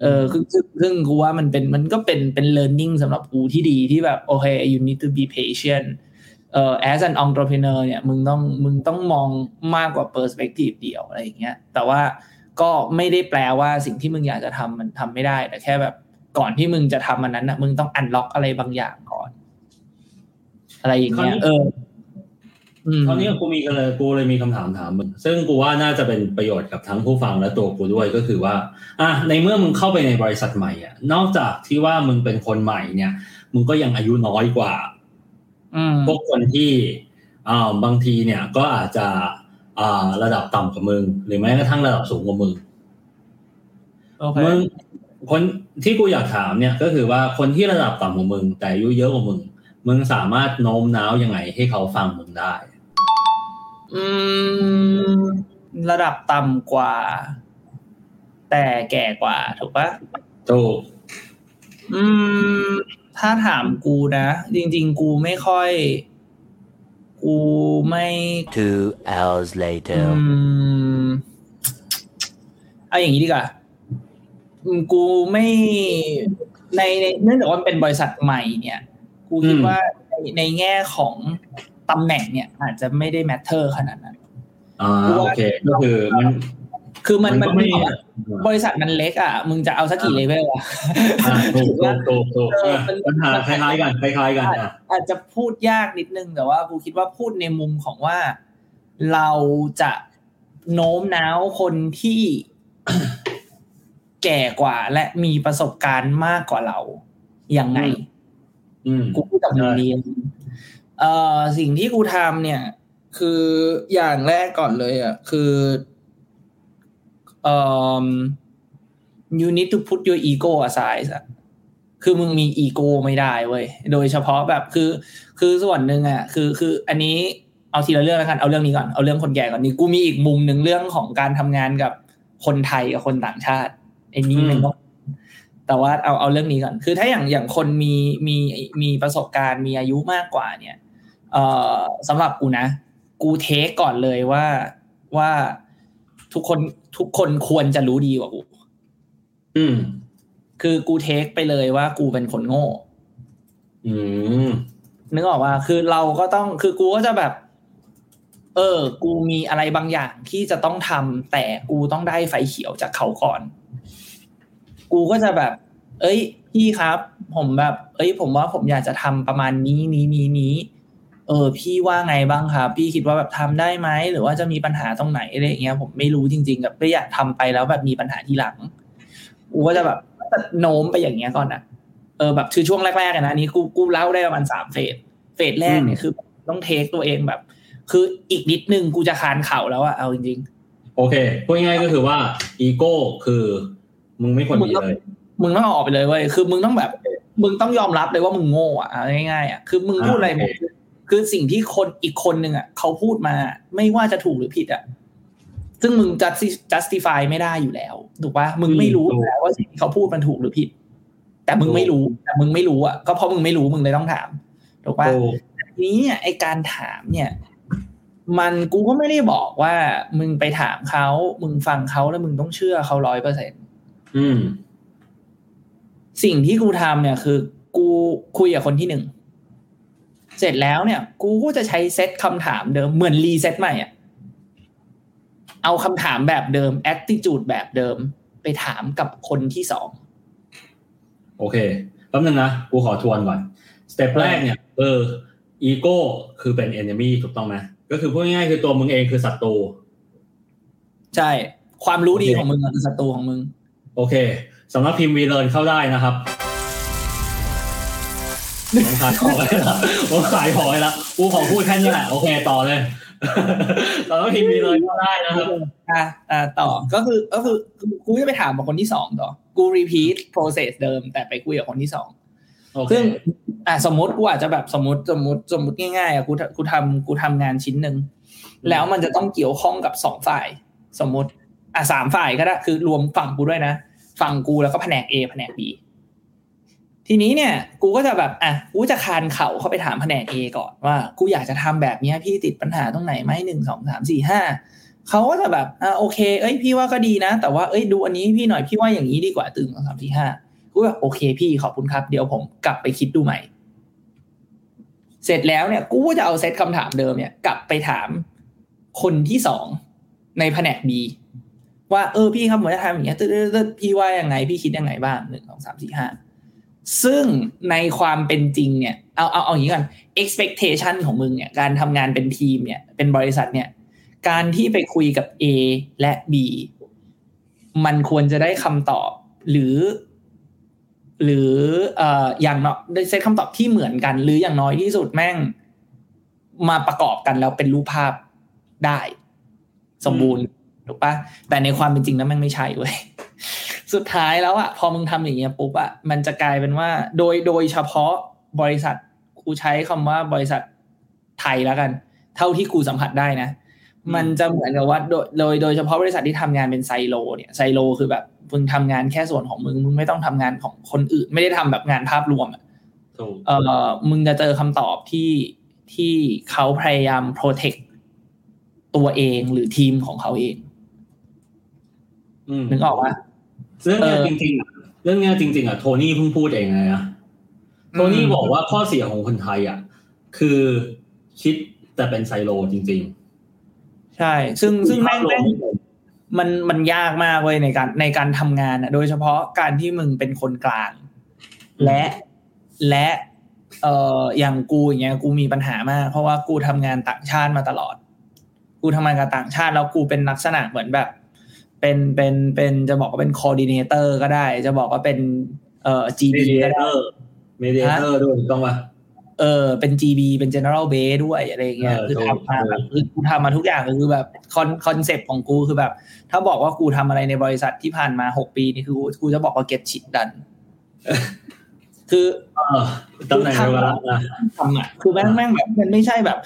เออคือซึ่งซึ่งกูว่ามันเป็นมันก็เป็นเป็น learning สำหรับกูที่ดีที่แบบโอเค you need to be patient เอ่อ as an entrepreneur เนี่ยมึงต้องมึงต้องมองมากกว่า perspective เดียวอะไรอย่างเงี้ยแต่ว่าก็ไม่ได้แปลว่าสิ่งที่มึงอยากจะทำมันทำไม่ได้ แต่แค่แบบก่อนที่มึงจะทำมันนั้นนะมึงต้อง unlock อะไรบางอย่างก่อน อะไรอย่างเงี้ยเอออืมคราวนี้กูมีกันเลยกูเลยมีคำถามถามมึงซึ่งกูว่าน่าจะเป็นประโยชน์กับทั้งผู้ฟังและตัวกูด้วยก็คือว่า อะในเมื่อมึงเข้าไปในบริษัทใหม่อะนอกจากที่ว่ามึงเป็นคนใหม่เนี่ย มึงก็ยังอายุน้อยกว่าอืม พวกคนที่อ่าบางทีเนี่ยก็อาจจะอ่าระดับต่ำกว่ามึง หรือแม้กระทั่งระดับสูงกว่ามึงโอเคมึงคนที่กูอยากถามเนี่ยก็คือว่าคนที่ระดับต่ำกว่ามึง แต่อายุเยอะกว่ามึง มึงสามารถโน้มน้าวยังไงให้เขาฟังมึงได้ อืม ระดับต่ำกว่า แต่แก่กว่า ถูกปะถูกอืม ถ้าถามกูนะ จริง ๆ กูไม่ค่อย กูไม่ Two hours อื later. มเอาอย่างนี้ดีกว่าอืมกูไม่ในในเนื่องจากว่ามันเป็นบริษัทใหม่เนี่ย กูคิดอืมว่าในในแง่ของตำแหน่งเนี่ย อาจจะไม่ได้ matter ขนาดนั้นอ่าโอเค ก็คือมัน คือมันมันก็ไม่ บริษัทมันเล็กอะ มึงจะเอาสักกี่เลเวลอะอ่าถูกถูกถูกถูกเออมันปัญหาคล้ายๆกันคล้ายๆกันอะอาจจะพูดยากนิดนึงแต่ว่ากูคิดว่าพูดในมุมของว่า เราจะโน้มน้าวคนที่แก่กว่าและมีประสบการณ์มากกว่าเรายังไงอืมกูพูดกับมึงดีเอ่อสิ่งที่กูทำเนี่ย คืออย่างแรกก่อนเลยอะคือ เอ่อ you need to put your ego aside อะคือมึงมีอีโก้ไม่ได้เว้ย โดยเฉพาะแบบคือ คือส่วนหนึ่งอะ คือ คือ อันนี้เอาทีละเรื่องแล้วกัน เอาเรื่องนี้ก่อน เอาเรื่องคนแก่ก่อนนี่ กูมีอีกมุมหนึ่งเรื่องของการทำงานกับคนไทยกับคนต่างชาติไอ้นี้มันก็แต่ว่าเอา เอาเรื่องนี้ก่อน คือถ้าอย่าง อย่างคนมี มี มีประสบการณ์ มีอายุมากกว่า เนี่ย เอ่อสำหรับกูนะ กูเทคก่อนเลยว่า ว่าทุกคน ทุกคนควรจะรู้ดีกว่ากู อืม คือกูเทคไปเลยว่ากูเป็นคนโง่ อืม นึกออกว่า คือเราก็ต้อง คือกูก็จะแบบ เออ กูมีอะไรบางอย่างที่จะต้องทำแต่กูต้องได้ไฟเขียวจากเขาก่อน กูก็จะแบบ เอ้ย พี่ครับ ผมแบบ เอ้ย ผมว่าผมอยากจะทำประมาณนี้นี้นี้นี้เออพี่ว่าไงบ้างครับพี่คิดว่าแบบทำได้ไหมหรือว่าจะมีปัญหาตรงไหนอะไรอย่างเงี้ยผมไม่รู้จริงๆแบบไม่อยากทำไปแล้วแบบมีปัญหาทีหลังกูก็จะแบบโน้มไปอย่างเงี้ยก่อนนะเออแบบคือช่วงแรกๆอะนะอันนี้กูกูเล่าได้ประมาณสามเฟสเฟสแรกเนี่ยคือ ต้องเทคตัวเองแบบ คืออีกนิดนึงกูจะคานเข่าแล้วอะเอาจริงโอเคพูดง่ายๆก็คือว่าอีโก้คือมึงไม่ควรมีเลยๆมึงต้องเอาออกไปเลยเว้ยคือมึงต้องแบบ มึงต้องยอมรับเลยว่ามึงโง่อะเอาง่ายๆอะคือมึงพูดอะไรอ่ามึง คือสิ่งที่คนอีกคนหนึ่งอะเขาพูดมาไม่ว่าจะถูกหรือผิดอะซึ่งมึง justi- justify ไม่ได้อยู่แล้วถูกปะมึงไม่รู้อยู่แล้วว่าสิ่งที่เขาพูดมันถูกหรือผิด แต่มึงไม่รู้แต่มึงไม่รู้อะก็เพราะมึงไม่รู้มึงเลยต้องถามถูกปะโอ้ทีนี้เนี่ยไอการถามเนี่ย มันกูก็ไม่ได้บอกว่ามึงไปถามเขามึงฟังเขาแล้วมึงต้องเชื่อเขาร้อยเปอร์เซ็นอืมสิ่งที่กูทำเนี่ยคือ กูคุยกับคนที่หนึ่ง เสร็จแล้วเนี่ย กูก็จะใช้เซตคำถามเดิมเหมือนรีเซ็ตใหม่อะเอาคำถามแบบเดิม attitude แบบเดิมไปถามกับคนที่สองโอเคแป๊บนึงนะ กูขอทวนก่อน step แรกเนี่ยเอออีโก้คือเป็น enemy ถูกต้องไหมก็คือพูดง่ายๆคือตัวมึงเองคือศัตรูใช่ ความรู้ดีโอเคของมึงอะคือศัตรูของมึง โอเคสำนักพิมพ์วีเลิร์นเข้าได้นะครับ ผมขายของไปละผมขายของไปละกูขอพูดแค่นี้แหละโอเคต่อเลยสำนักพิมพ์วีเลิร์นเข้าได้นะครับอะอะต่อก็คือก็คือกูจะไปถามกับคนที่สองต่อกู repeat process เดิม แต่ไปคุยกับคนที่สองโอเคซึ่งอะสมมติกูอาจจะแบบสมมติสมมติสมมติง่ายๆอะกูกูทำกูทำงานชิ้นหนึ่งแล้วมันจะต้องเกี่ยวข้องกับสองฝ่าย สมมติอะสามฝ่ายก็ได้คือรวมฝั่งกูด้วยนะ ฝั่งกูแล้วก็แผนก A แผนก B ทีนี้เนี่ยกูก็จะแบบอะกูจะคานเข่าเข้าไปถามแผนก A ก่อนว่า กูอยากจะทำแบบเนี้ยพี่ติดปัญหาตรงไหนไหมหนึ่งสองสามสี่ห้าเขาก็จะแบบอะโอเค เอ้ยพี่ว่าก็ดีนะ แต่ว่าเอ้ยดูอันนี้พี่หน่อยพี่ว่าอย่างนี้ดีกว่าตึงสองสามสี่ห้ากูแบบโอเคพี่ขอบคุณครับ เดี๋ยวผมกลับไปคิดดูใหม่ เสร็จแล้วเนี่ย กูก็จะเอาเซตคำถามเดิมเนี่ยกลับไปถามคนที่สองในแผนก B ว่าเออพี่ครับผมจะทำอย่างเงี้ยพี่ว่ายังไงพี่คิดยังไงบ้างหนึ่งสองสามสี่ห้า ซึ่งในความเป็นจริงเนี่ยเอาเอาเอาอย่างนี้ก่อน expectation ของมึงเนี่ยการทำงานเป็นทีมเนี่ยเป็นบริษัทเนี่ย การที่ไปคุยกับ A และ B มันควรจะได้คำตอบหรือ หรือเอ่ออย่างเนาะได้เซตคำตอบที่เหมือนกัน หรืออย่างน้อยที่สุดแม่ง มาประกอบกันแล้วเป็นรูปภาพได้ สมบูรณ์ถูกปะแต่ในความเป็นจริงแล้วแม่งไม่ใช่เว้ย สุดท้ายแล้วอะพอมึงทำอย่างเงี้ยปุ๊บอะมันจะกลายเป็นว่า โดยโดยเฉพาะบริษัทกูใช้คำว่าบริษัทไทยแล้วกัน เท่าที่กูสัมผัสได้นะ มันจะเหมือนกับว่าโดยโดยโดยเฉพาะบริษัทที่ทำงานเป็นไซโล เนี่ยไซโลคือแบบมึงทำงานแค่ส่วนของมึงมึงไม่ต้องทำงานของคนอื่น ไม่ได้ทำแบบงานภาพรวมอะถูกเออมึงจะเจอคำตอบที่ที่เขาพยายาม protect ตัวเองหรือทีมของเขาเองอืมนึกออกว่า เรื่องเนี้ยเออจริงๆอะเรื่องเนี้ยจริง ๆอะโทนี่เพิ่งพูดเองเลยนะโทนี่บอกว่าข้อเสียของคนไทยอะคือคิดแต่เป็นไซโลจริงใช่ ซึ่งๆซึ่งแม่งภาพรวแม่งไม่เป็นมันมันยากมากเว้ยในการในการทำงานอะโดยเฉพาะการที่มึงเป็นคนกลาง และและเอ่ออย่างกูอย่างเงี้ยกูมีปัญหามาก เพราะว่ากูทำงานต่างชาติมาตลอด กูทำงานกับต่างชาติแล้วกูเป็นลักษณะเหมือนแบบ เป็นเป็นเป็นจะบอกว่าเป็น coordinator ก็ได้ จะบอกว่าเป็นเอ่อเม GB เดียก็เตได้อร์เมเดียเตอร์ด้วยถูกต้องป่ะเออเป็น GB เป็น general base ด้วยอะไรอย่างเงี้ยเออคือถูกทำมาแบบถูกคือกูทำมาทุกอย่างคือแบบคอนคอนเซปต์ของกูคือแบบ ถ้าบอกว่ากูทำอะไรในบริษัทที่ผ่านมาหกปีนี่คือกูกูจะบอกว่า get shit done คือเออตำแหน่งเดียวกันละนะทำอะคือแม่งแม่งแบบมันไม่ใช่แบบ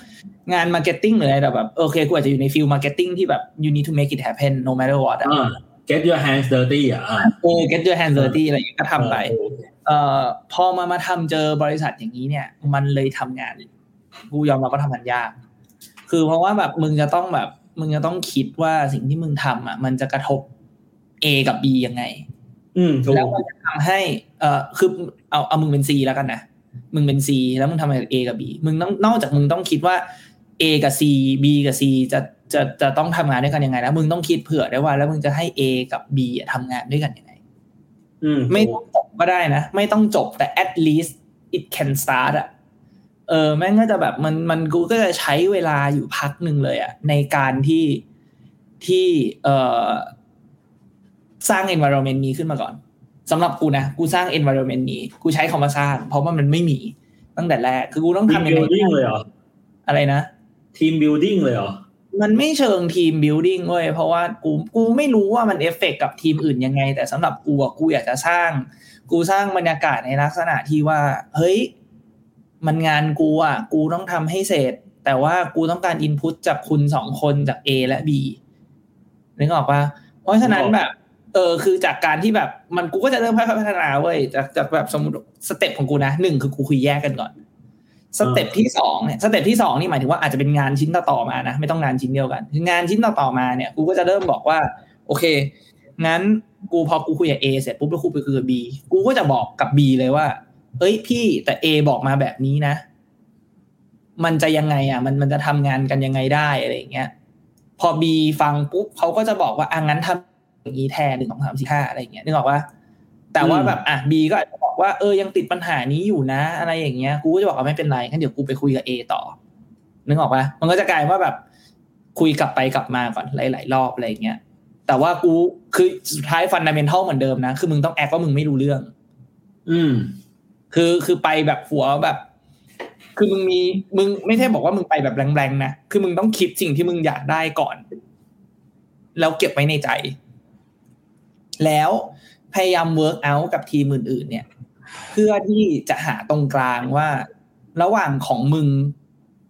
งาน marketing หรืออะไรแต่แบบโอเคกูอาจจะอยู่ใน field marketing ที่แบบ you need to make it happen no matter what อะอ่า get your hands dirty อะอ่าเออ get your hands dirty อะไรอย่างเงี้ยก็ทำไปเออเอ่อพอมามาทำเจอบริษัทอย่างนี้เนี่ย มันเลยทำงานกูยอมรับว่าทำงานยาก คือเพราะว่าแบบมึงจะต้องแบบ มึงจะต้องคิดว่าสิ่งที่มึงทำอะ มันจะกระทบ A กับ B ยังไง อืมถูกแล้วมันจะทำให้ เอ่อคือเอาเอามึงเป็น C แล้วกันนะมึงเป็น C แล้วมึงทำอะไรกับ A กับ B มึงต้องนอกจากมึงต้องคิดว่า A กับ C B กับ C จะจะจะต้องทำงานด้วยกันยังไงแล้วมึงต้องคิดเผื่อได้วยว่า แล้วมึงจะให้ A กับ B อะทำงานด้วยกันยังไงอืมไม่ต้องจบก็ได้นะ ไม่ต้องจบแต่ at least it can start อะเออแม่งก็จะแบบมันมันกูก็จะใช้เวลาอยู่พักหนึ่งเลยอะในการที่ที่เอ่อสร้าง environment นี้ขึ้นมาก่อนสำหรับกูนะ กูสร้าง environment นี้ กูใช้คำว่าสร้าง เพราะว่ามันไม่มีตั้งแต่แรก คือกูต้องทีมทำบิยังไง building เลยเหรออะไรนะ team building เลยเหรอ มันไม่เชิง team building เว้ยเพราะว่ากูกูไม่รู้ว่ามันเอฟเฟกกับทีมอื่นยังไง แต่สำหรับกูอะกูอยากจะสร้าง กูสร้างบรรยากาศในลักษณะที่ว่า เฮ้ย มันงานกูอะกูต้องทำให้เสร็จ แต่ว่ากูต้องการ input จากคุณสองคนจาก A และ B นึกออกปะเพราะฉะนั้นแบบเออคือจากการที่แบบมันกูก็จะเริ่มพัฒนาเว้ยจากจากแบบสมมติ step ของกูนะหนึ่งคือกูคุยแยกกันก่อน step ที่สองเนี่ย step ที่สองนี่หมายถึงว่าอาจจะเป็นงานชิ้นต่อๆมานะไม่ต้องงานชิ้นเดียวกันคืองานชิ้นต่อๆมาเนี่ยกูก็จะเริ่มบอกว่า โอเค งั้นกูพอกูคุยกับ A เสร็จปุ๊บแล้วกูไปคุยกับ B กูก็จะบอกกับ B เลยว่า เอ้ยพี่แต่ A บอกมาแบบนี้นะ มันจะยังไงอะ มันมันจะทำงานกันยังไงได้อะไรอย่างเงี้ยพอ B ฟังปุ๊บเขาก็จะบอกว่าอะงั้นทำอย่างนี้แทนหนึ่งสองสามสี่ห้าอะไรอย่างเงี้ยนึกออกว่า แต่ว่าแบบอะ B ก็อาจจะบอกว่าเออยังติดปัญหานี้อยู่นะ อะไรอย่างเงี้ยกูก็จะบอกว่าไม่เป็นไรงั้นเดี๋ยวกูไปคุยกับ A ต่อนึกออกปะมันก็จะกลายว่าแบบคุยกลับไปกลับมาก่อนหลาย ๆ รอบอะไรอย่างเงี้ยแต่ว่ากูคือสุดท้าย fundamental เหมือนเดิมนะ คือมึงต้อง act ว่ามึงไม่รู้เรื่อง อืม คือคือไปแบบหัวแบบ คือมึงมีมึงไม่ใช่บอกว่ามึงไปแบบแรงๆนะคือมึงต้องคิดสิ่งที่มึงอยากได้ก่อน แล้วเก็บไว้ในใจ แล้ว พยายาม work out กับทีมอื่นๆ เนี่ย เพื่อที่จะหาตรงกลางว่า ระหว่างของมึง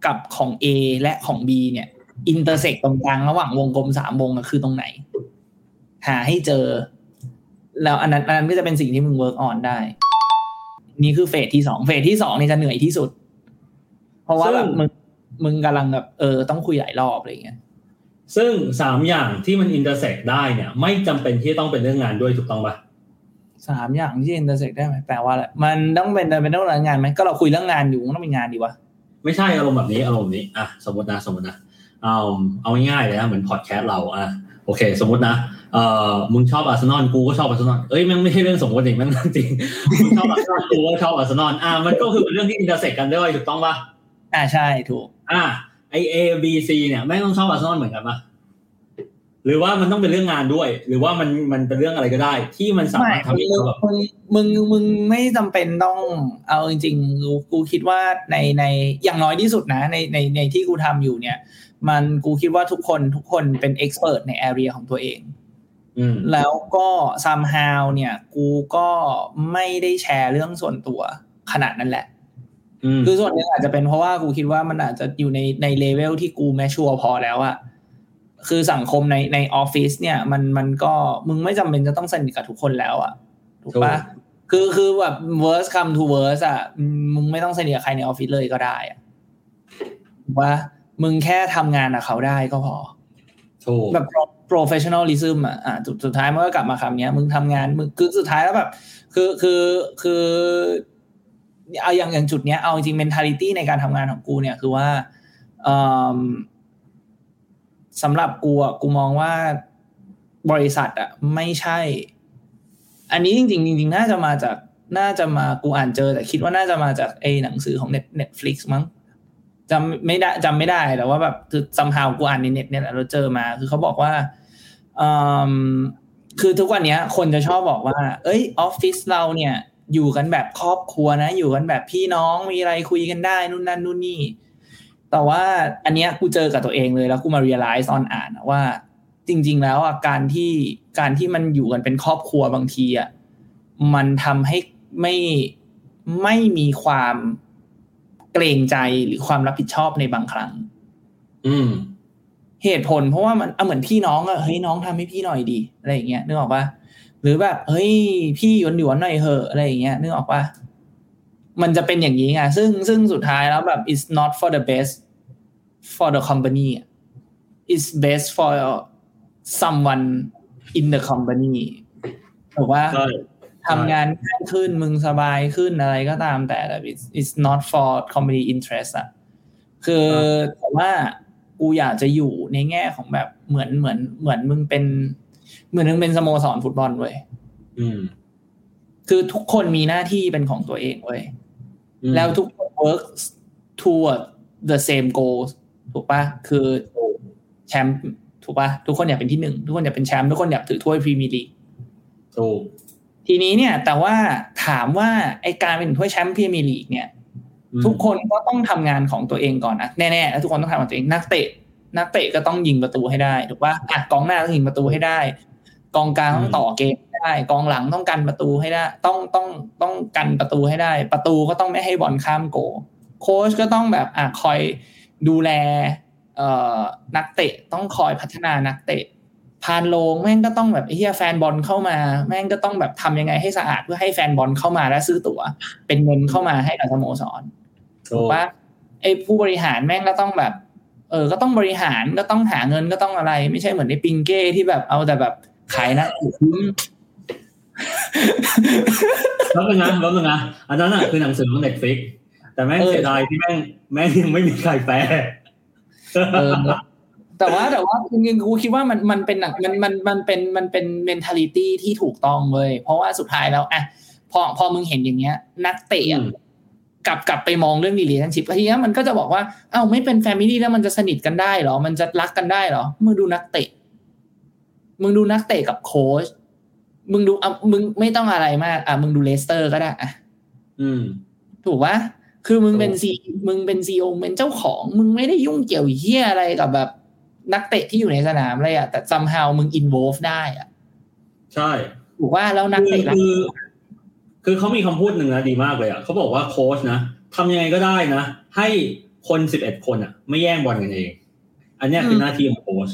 กับของ A และของ B เนี่ยintersect ตรงกลางระหว่างวงกลมสามวงอะคือตรงไหน หาให้เจอ แล้วอันนั้นอันนั้นก็จะเป็นสิ่งที่มึง work on ได้ นี่คือ phase ที่สอง phaseที่สองนี่จะเหนื่อยที่สุด เพราะว่าแบบซึ่งมึงมึงกำลังแบบเออต้องคุยหลายรอบอะไรอย่างเงี้ยซึ่งสามอย่างที่มัน intersect ได้เนี่ย ไม่จำเป็นที่ต้องเป็นเรื่องงานด้วยถูกต้องปะ สามอย่างที่ intersect ได้ไหมแปลว่าอะไรมันต้องเป็นเป็นต้องเรื่องงานไหมก็เราคุยเรื่องงานอยู่มันต้องเป็นงานดิวะไม่ใช่อารมณ์แบบนี้อารมณ์แบบนี้อะสมมตินะสมมตินะเอาเอาง่ายๆเลยนะเหมือนพอดแคสต์เราอะโอเค สมมตินะเอ่อมึงชอบอาร์เซนอลกูก็ชอบอาร์เซนอลเอ้ยแม่งไม่ใช่เรื่องสมมติจริงแม่งเรื่องจริงมึงชอบอาร์เซนอลกูก็ชอบอาร์เซนอลอะมันก็คือเป็นเรื่องที่ intersect กันด้วยถูกต้องปะอ่าใช่ถูก อะไอ A B C เนี่ยแม่งต้องชอบอาร์เซนอลเหมือนกันปะ หรือว่ามันต้องเป็นเรื่องงานด้วย หรือว่ามันมันเป็นเรื่องอะไรก็ได้ ที่มันสามารถทำให้มึงเขาแบบมึงมึงมึงไม่จำเป็นต้องเอาจริงๆกูกูคิดว่าในในอย่างน้อยที่สุดนะ ในในในที่กูทำอยู่เนี่ย มันกูคิดว่าทุกคนทุกคนเป็น expert ใน area ของตัวเองอืมแล้วก็ somehow เนี่ย กูก็ไม่ได้แชร์เรื่องส่วนตัวขนาดนั้นแหละอืมคือส่วนหนึ่งอาจจะเป็นเพราะว่ากูคิดว่ามันอาจจะอยู่ในในเลเวลที่กูแมชชัวพอแล้วอะ คือสังคมในในออฟฟิศเนี่ย มันมันก็มึงไม่จำเป็นจะต้องสนิทกับทุกคนแล้วอะถูกปะคือคือแบบ worst come to worst อะมึงไม่ต้องสนิทกับใครในออฟฟิศเลยก็ได้อะถูกปะมึงแค่ทำงานกับเขาได้ก็พอถูกแบบ pro- professionalism อะอะสุดสุดท้ายมันก็กลับมาคำเนี้ยมึงทำงานมึงคือสุดท้ายแล้วแบบ คือคือคือเอาอย่างอย่างจุดเนี้ยเอาจริง mentality ในการทำงานของกูเนี่ยคือว่าเอิ่ม สำหรับกูอะกูมองว่าบริษัทอะไม่ใช่ อันนี้จริงๆจริงๆน่าจะมาจากน่าจะมากูอ่านเจอ แต่คิดว่าน่าจะมาจากไอ้หนังสือของ Net Netflix มั้งจำไม่ได้จำไม่ได้แต่ว่าแบบคือซัมฮาวกูอ่านในเน็ตเนี่ยและเราเจอมา คือเขาบอกว่าอืมคือทุกวันนี้คนจะชอบบอกว่า เอ้ยออฟฟิศเราเนี่ย อยู่กันแบบครอบครัวนะ อยู่กันแบบพี่น้องมีอะไรคุยกันได้นู่นนั่นนู่นนี่ แต่ว่าอันเนี้ยกูเจอกับตัวเองเลยแล้วกูมา realize ตอนอ่านว่า จริง ๆ แล้วอะการที่การที่มันอยู่กันเป็นครอบครัวบางทีอะมันทำให้ไม่ไม่มีความเกรงใจหรือความรับผิดชอบในบางครั้ง อืม เหตุผลเพราะว่ามันเอาเหมือนพี่น้องอะเฮ้ยน้องทำให้พี่หน่อยดีอะไรอย่างเงี้ยนึกออกปะหรือแบบเฮ้ยพี่หยวนหยวนหน่อยเหอะอะไรอย่างเงี้ยนึกออกปะ มันจะเป็นอย่างนี้ไงซึ่งซึ่งสุดท้ายแล้วแบบ it's not for the best for the company อะ it's best for someone in the company ถูกปะใช่ทำงานง่ายขึ้นมึงสบายขึ้นอะไรก็ตามแต่แต่ it's, it's not for company interest อะคือแต่ว่ากูอยากจะอยู่ในแง่ของแบบเหมือนเหมือนเหมือนมึงเป็น เหมือนมึงเป็นสโมสรฟุตบอลเว้ยอืมคือทุกคนมีหน้าที่เป็นของตัวเองเว้ย แล้วทุกคน work toward the same goal ถูกปะคือแชมป์ถูกปะทุกคนอยากเป็นที่หนึ่งทุกคนอยากเป็นแชมป์ทุกคนอยากถือถ้วยพรีเมียร์ลีกถูกทีนี้เนี่ย แต่ว่าถามว่าไอการเป็นถ้วยแชมป์พรีเมียร์ลีกเนี่ย ทุกคนก็ต้องทำงานของตัวเงก่อนนะแน่ๆแล้วทุกคนต้องทำของตัวเองนักเตะ นักเตะก็ต้องยิงประตูให้ได้ถูกปะอะกองหน้าต้องยิงประตูให้ได้ กองกลางต้องต่อเกมให้ ได้กองหลังต้องกันประตูให้ได้ ต้องต้องต้องกันประตูให้ได้ ประตูก็ต้องไม่ให้บอลข้ามโก โค้ชก็ต้องแบบอะคอยดูแลเอ่อนักเตะต้องคอยพัฒนานักเตะพานโลงแม่งก็ต้องแบบไอ้เหี้ยแฟนบอลเข้ามา แม่งก็ต้องแบบทำยังไงให้สะอาดเพื่อให้แฟนบอลเข้ามาและซื้อตั๋ว เป็นเงินเข้ามาให้กับสโมสรถูกปะไอ้ผู้บริหารแม่งก็ต้องแบบ เออ ก็ต้องบริหารก็ต้องหาเงินก็ต้องอะไร ไม่ใช่เหมือนในปิงเก้ที่แบบเอาแต่แบบขายนะคุ้ม แล้วเป็นนะแล้วเป็นนะอันนั้นอะคือหนังสือของเน็ตฟิกแต่แม่งเสียดายที่แม่งแม่งยังไม่มีใครแปลเออแต่ว่าแต่ว่าจริงๆกูคิดว่ามันมันเป็นหนักมันมันมันเป็นมันเป็น mentality ที่ถูกต้องเลยเพราะว่าสุดท้ายแล้วอะพอพอมึงเห็นอย่างเงี้ย นักเตะอะกลับกลับไปมองเรื่อง relationship ทีนี้มันก็จะบอกว่าเอ้าไม่เป็น family แล้วมันจะสนิทกันได้เหรอ มันจะรักกันได้เหรอมึงดูนักเตะ มึงดูนักเตะกับโค้ช มึงดูอะมึงไม่ต้องอะไรมากอะมึงดูเลสเตอร์ก็ได้อะอืม ถูกปะคือมึงเป็น C มึงเป็น CEO เป็นเจ้าของ มึงไม่ได้ยุ่งเกี่ยวเหี้ยอะไรกับแบบนักเตะที่อยู่ในสนามเลยอะแต่ somehow มึง involve ได้อะ ใช่ถูกว่าแล้วนักคือเตะรักคือคือเขามีคำพูดหนึ่งนะดีมากเลยอะเขาบอกว่าโค้ชนะทำยังไงก็ได้นะ ให้คนสิบเอ็ดคนอะ ไม่แย่งบอลกันเอง อันเนี้ยคือหน้าที่ของโค้ช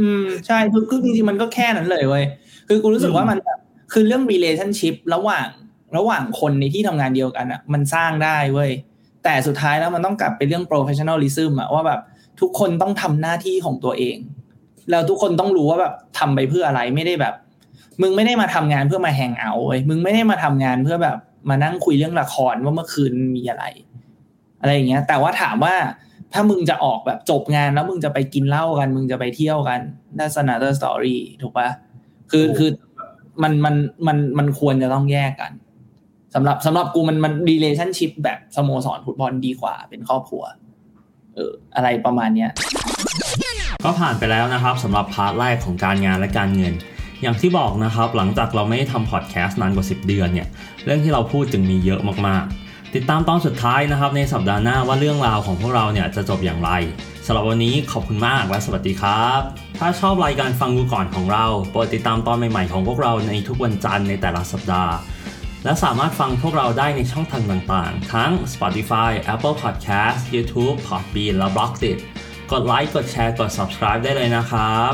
อืมใช่คือคือจริงๆมันก็แค่นั้นเลยเว้ยคือกูรู้สึกว่ามันแบบคือเรื่อง relationship ระหว่างระหว่างคนในที่ทำงานเดียวกันอะ มันสร้างได้เว้ยแต่สุดท้ายแล้วมันต้องกลับไปเรื่อง professionalism อะว่าแบบทุกคนต้องทำหน้าที่ของตัวเอง แล้วทุกคนต้องรู้ว่าแบบทำไปเพื่ออะไรไม่ได้แบบ มึงไม่ได้มาทำงานเพื่อมาแฮงเอาท์เว้ยมึงไม่ได้มาทำงานเพื่อแบบมานั่งคุยเรื่องละครว่าเมื่อคืนมีอะไร อะไรอย่างเงี้ย แต่ว่าถามว่า ถ้ามึงจะออกแบบจบงานแล้วมึงจะไปกินเหล้ากัน มึงจะไปเที่ยวกัน that's another story ถูกปะคือคือมันมันมันมันควรจะต้องแยกกันสำหรับสำหรับกูมันมัน relationship แบบสโมสรฟุตบอลดีกว่า เป็นครอบครัว เอออะไรประมาณเนี้ยก็ผ่านไปแล้วนะครับสำหรับ part แรกของการงานและการเงิน อย่างที่บอกนะครับ หลังจากเราไม่ได้ทำพอดแคสต์นานกว่า 10 เดือนเนี่ย เรื่องที่เราพูดจึงมีเยอะมากๆ ติดตามตอนสุดท้ายนะครับในสัปดาห์หน้าว่าเรื่องราวของพวกเราเนี่ยจะจบอย่างไรสำหรับวันนี้ขอบคุณมากและสวัสดีครับ ถ้าชอบรายการฟังดูก่อนของเราโปรดติดตามตอนใหม่ๆของพวกเราในทุกวันจันทร์ในแต่ละสัปดาห์ และสามารถฟังพวกเราได้ในช่องทางต่างๆ ทั้ง Spotify, Apple Podcast, YouTube, Podbean และ b l o g d i t กดไลค์กดแชร์กด subscribe ได้เลยนะครับ